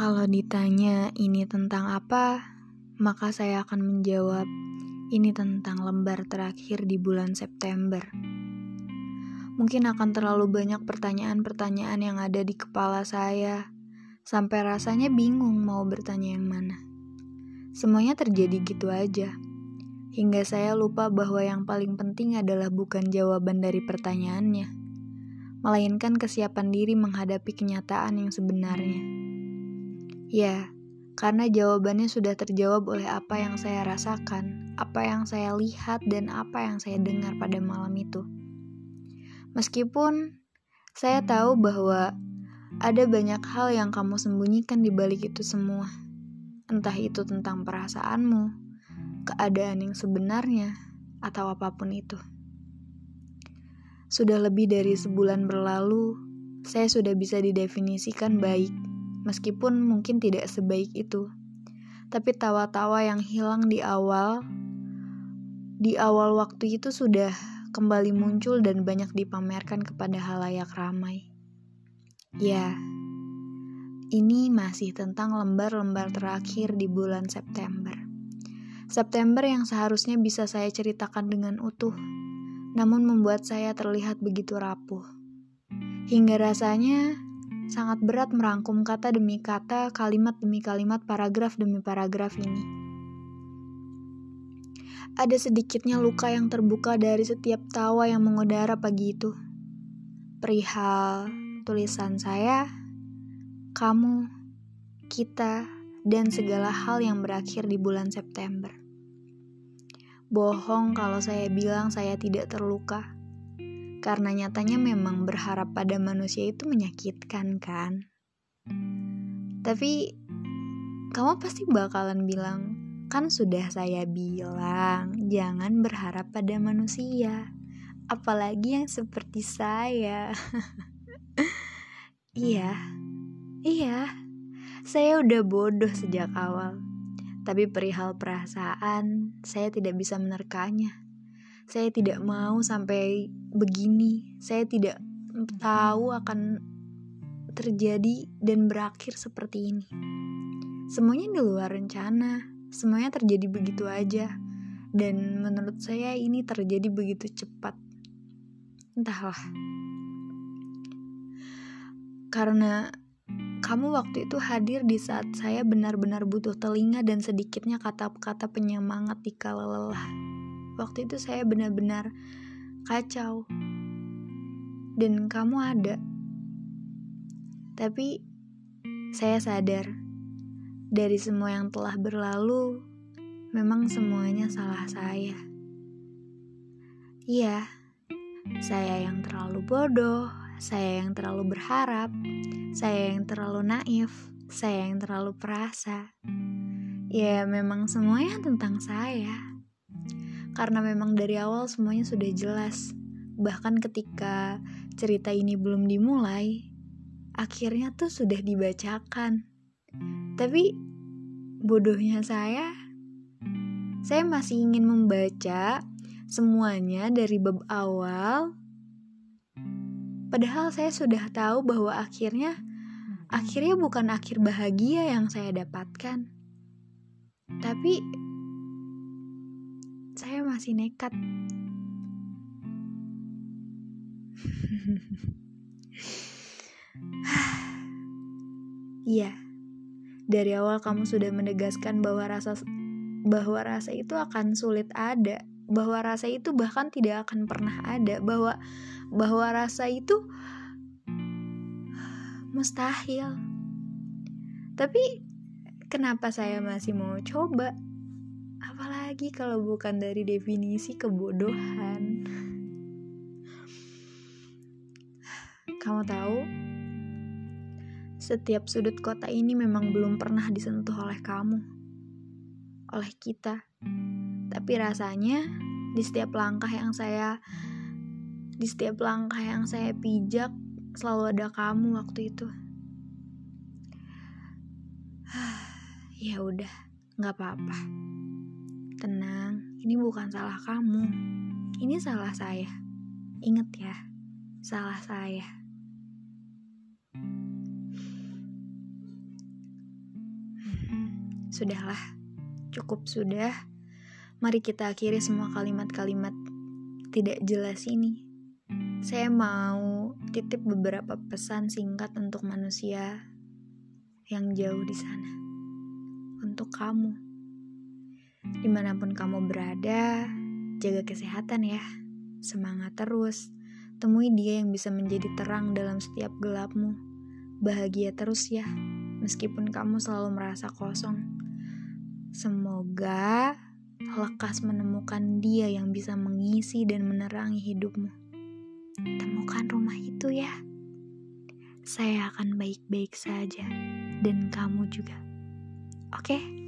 Kalau ditanya ini tentang apa, maka saya akan menjawab ini tentang lembar terakhir di bulan September. Mungkin akan terlalu banyak pertanyaan-pertanyaan yang ada di kepala saya, sampai rasanya bingung mau bertanya yang mana. Semuanya terjadi gitu aja, hingga saya lupa bahwa yang paling penting adalah bukan jawaban dari pertanyaannya, melainkan kesiapan diri menghadapi kenyataan yang sebenarnya. Ya, karena jawabannya sudah terjawab oleh apa yang saya rasakan, apa yang saya lihat, dan apa yang saya dengar pada malam itu. Meskipun saya tahu bahwa ada banyak hal yang kamu sembunyikan di balik itu semua, entah itu tentang perasaanmu, keadaan yang sebenarnya, atau apa pun itu. Sudah lebih dari sebulan berlalu, saya sudah bisa didefinisikan baik meskipun mungkin tidak sebaik itu. Tapi tawa-tawa yang hilang di awal, di awal waktu itu sudah kembali muncul dan banyak dipamerkan kepada halayak ramai. Ya, ini masih tentang lembar-lembar terakhir di bulan September. September yang seharusnya bisa saya ceritakan dengan utuh, namun membuat saya terlihat begitu rapuh. Hingga rasanya sangat berat merangkum kata demi kata, kalimat demi kalimat, paragraf demi paragraf ini. Ada sedikitnya luka yang terbuka dari setiap tawa yang mengudara pagi itu. Perihal tulisan saya, kamu, kita, dan segala hal yang berakhir di bulan September. Bohong kalau saya bilang saya tidak terluka karena nyatanya memang berharap pada manusia itu menyakitkan kan. Tapi kamu pasti bakalan bilang, kan sudah saya bilang, jangan berharap pada manusia. Apalagi yang seperti saya. iya, iya, saya udah bodoh sejak awal. Tapi perihal perasaan, saya tidak bisa menerkanya. Saya tidak mau sampai begini. Saya tidak tahu akan terjadi dan berakhir seperti ini. Semuanya di luar rencana, semuanya terjadi begitu aja. Dan menurut saya ini terjadi begitu cepat. Entahlah. Karena kamu waktu itu hadir di saat saya benar-benar butuh telinga dan sedikitnya kata-kata penyemangat di kala lelah waktu itu saya benar-benar kacau. Dan kamu ada. Tapi saya sadar dari semua yang telah berlalu memang semuanya salah saya. Iya saya yang terlalu bodoh saya yang terlalu berharap saya yang terlalu naif saya yang terlalu perasa. Ya memang semuanya tentang saya karena memang dari awal semuanya sudah jelas. Bahkan ketika cerita ini belum dimulai, akhirnya tuh sudah dibacakan. Tapi bodohnya saya, saya masih ingin membaca semuanya dari bab awal. Padahal saya sudah tahu bahwa akhirnya akhirnya bukan akhir bahagia yang saya dapatkan. Tapi saya masih nekat. Iya, dari awal kamu sudah menegaskan bahwa rasa bahwa rasa itu akan sulit ada, bahwa rasa itu bahkan tidak akan pernah ada, bahwa bahwa rasa itu mustahil. Tapi kenapa saya masih mau coba? Apalagi kalau bukan dari definisi kebodohan. Kamu tahu, setiap sudut kota ini memang belum pernah disentuh oleh kamu, oleh kita. Tapi rasanya di setiap langkah yang saya di setiap langkah yang saya pijak selalu ada kamu waktu itu. ya udah, nggak apa-apa. Tenang, ini bukan salah kamu. Ini salah saya. Ingat ya, salah saya. Sudahlah, cukup sudah. Mari kita akhiri semua kalimat-kalimat tidak jelas ini. Saya mau titip beberapa pesan singkat untuk manusia yang jauh di sana. Untuk kamu. Di mana pun kamu berada, jaga kesehatan ya. Semangat terus. Temui dia yang bisa menjadi terang dalam setiap gelapmu. Bahagia terus ya, meskipun kamu selalu merasa kosong. Semoga lekas menemukan dia yang bisa mengisi dan menerangi hidupmu. Temukan rumah itu ya. Saya akan baik-baik saja, dan kamu juga. Oke? Okay?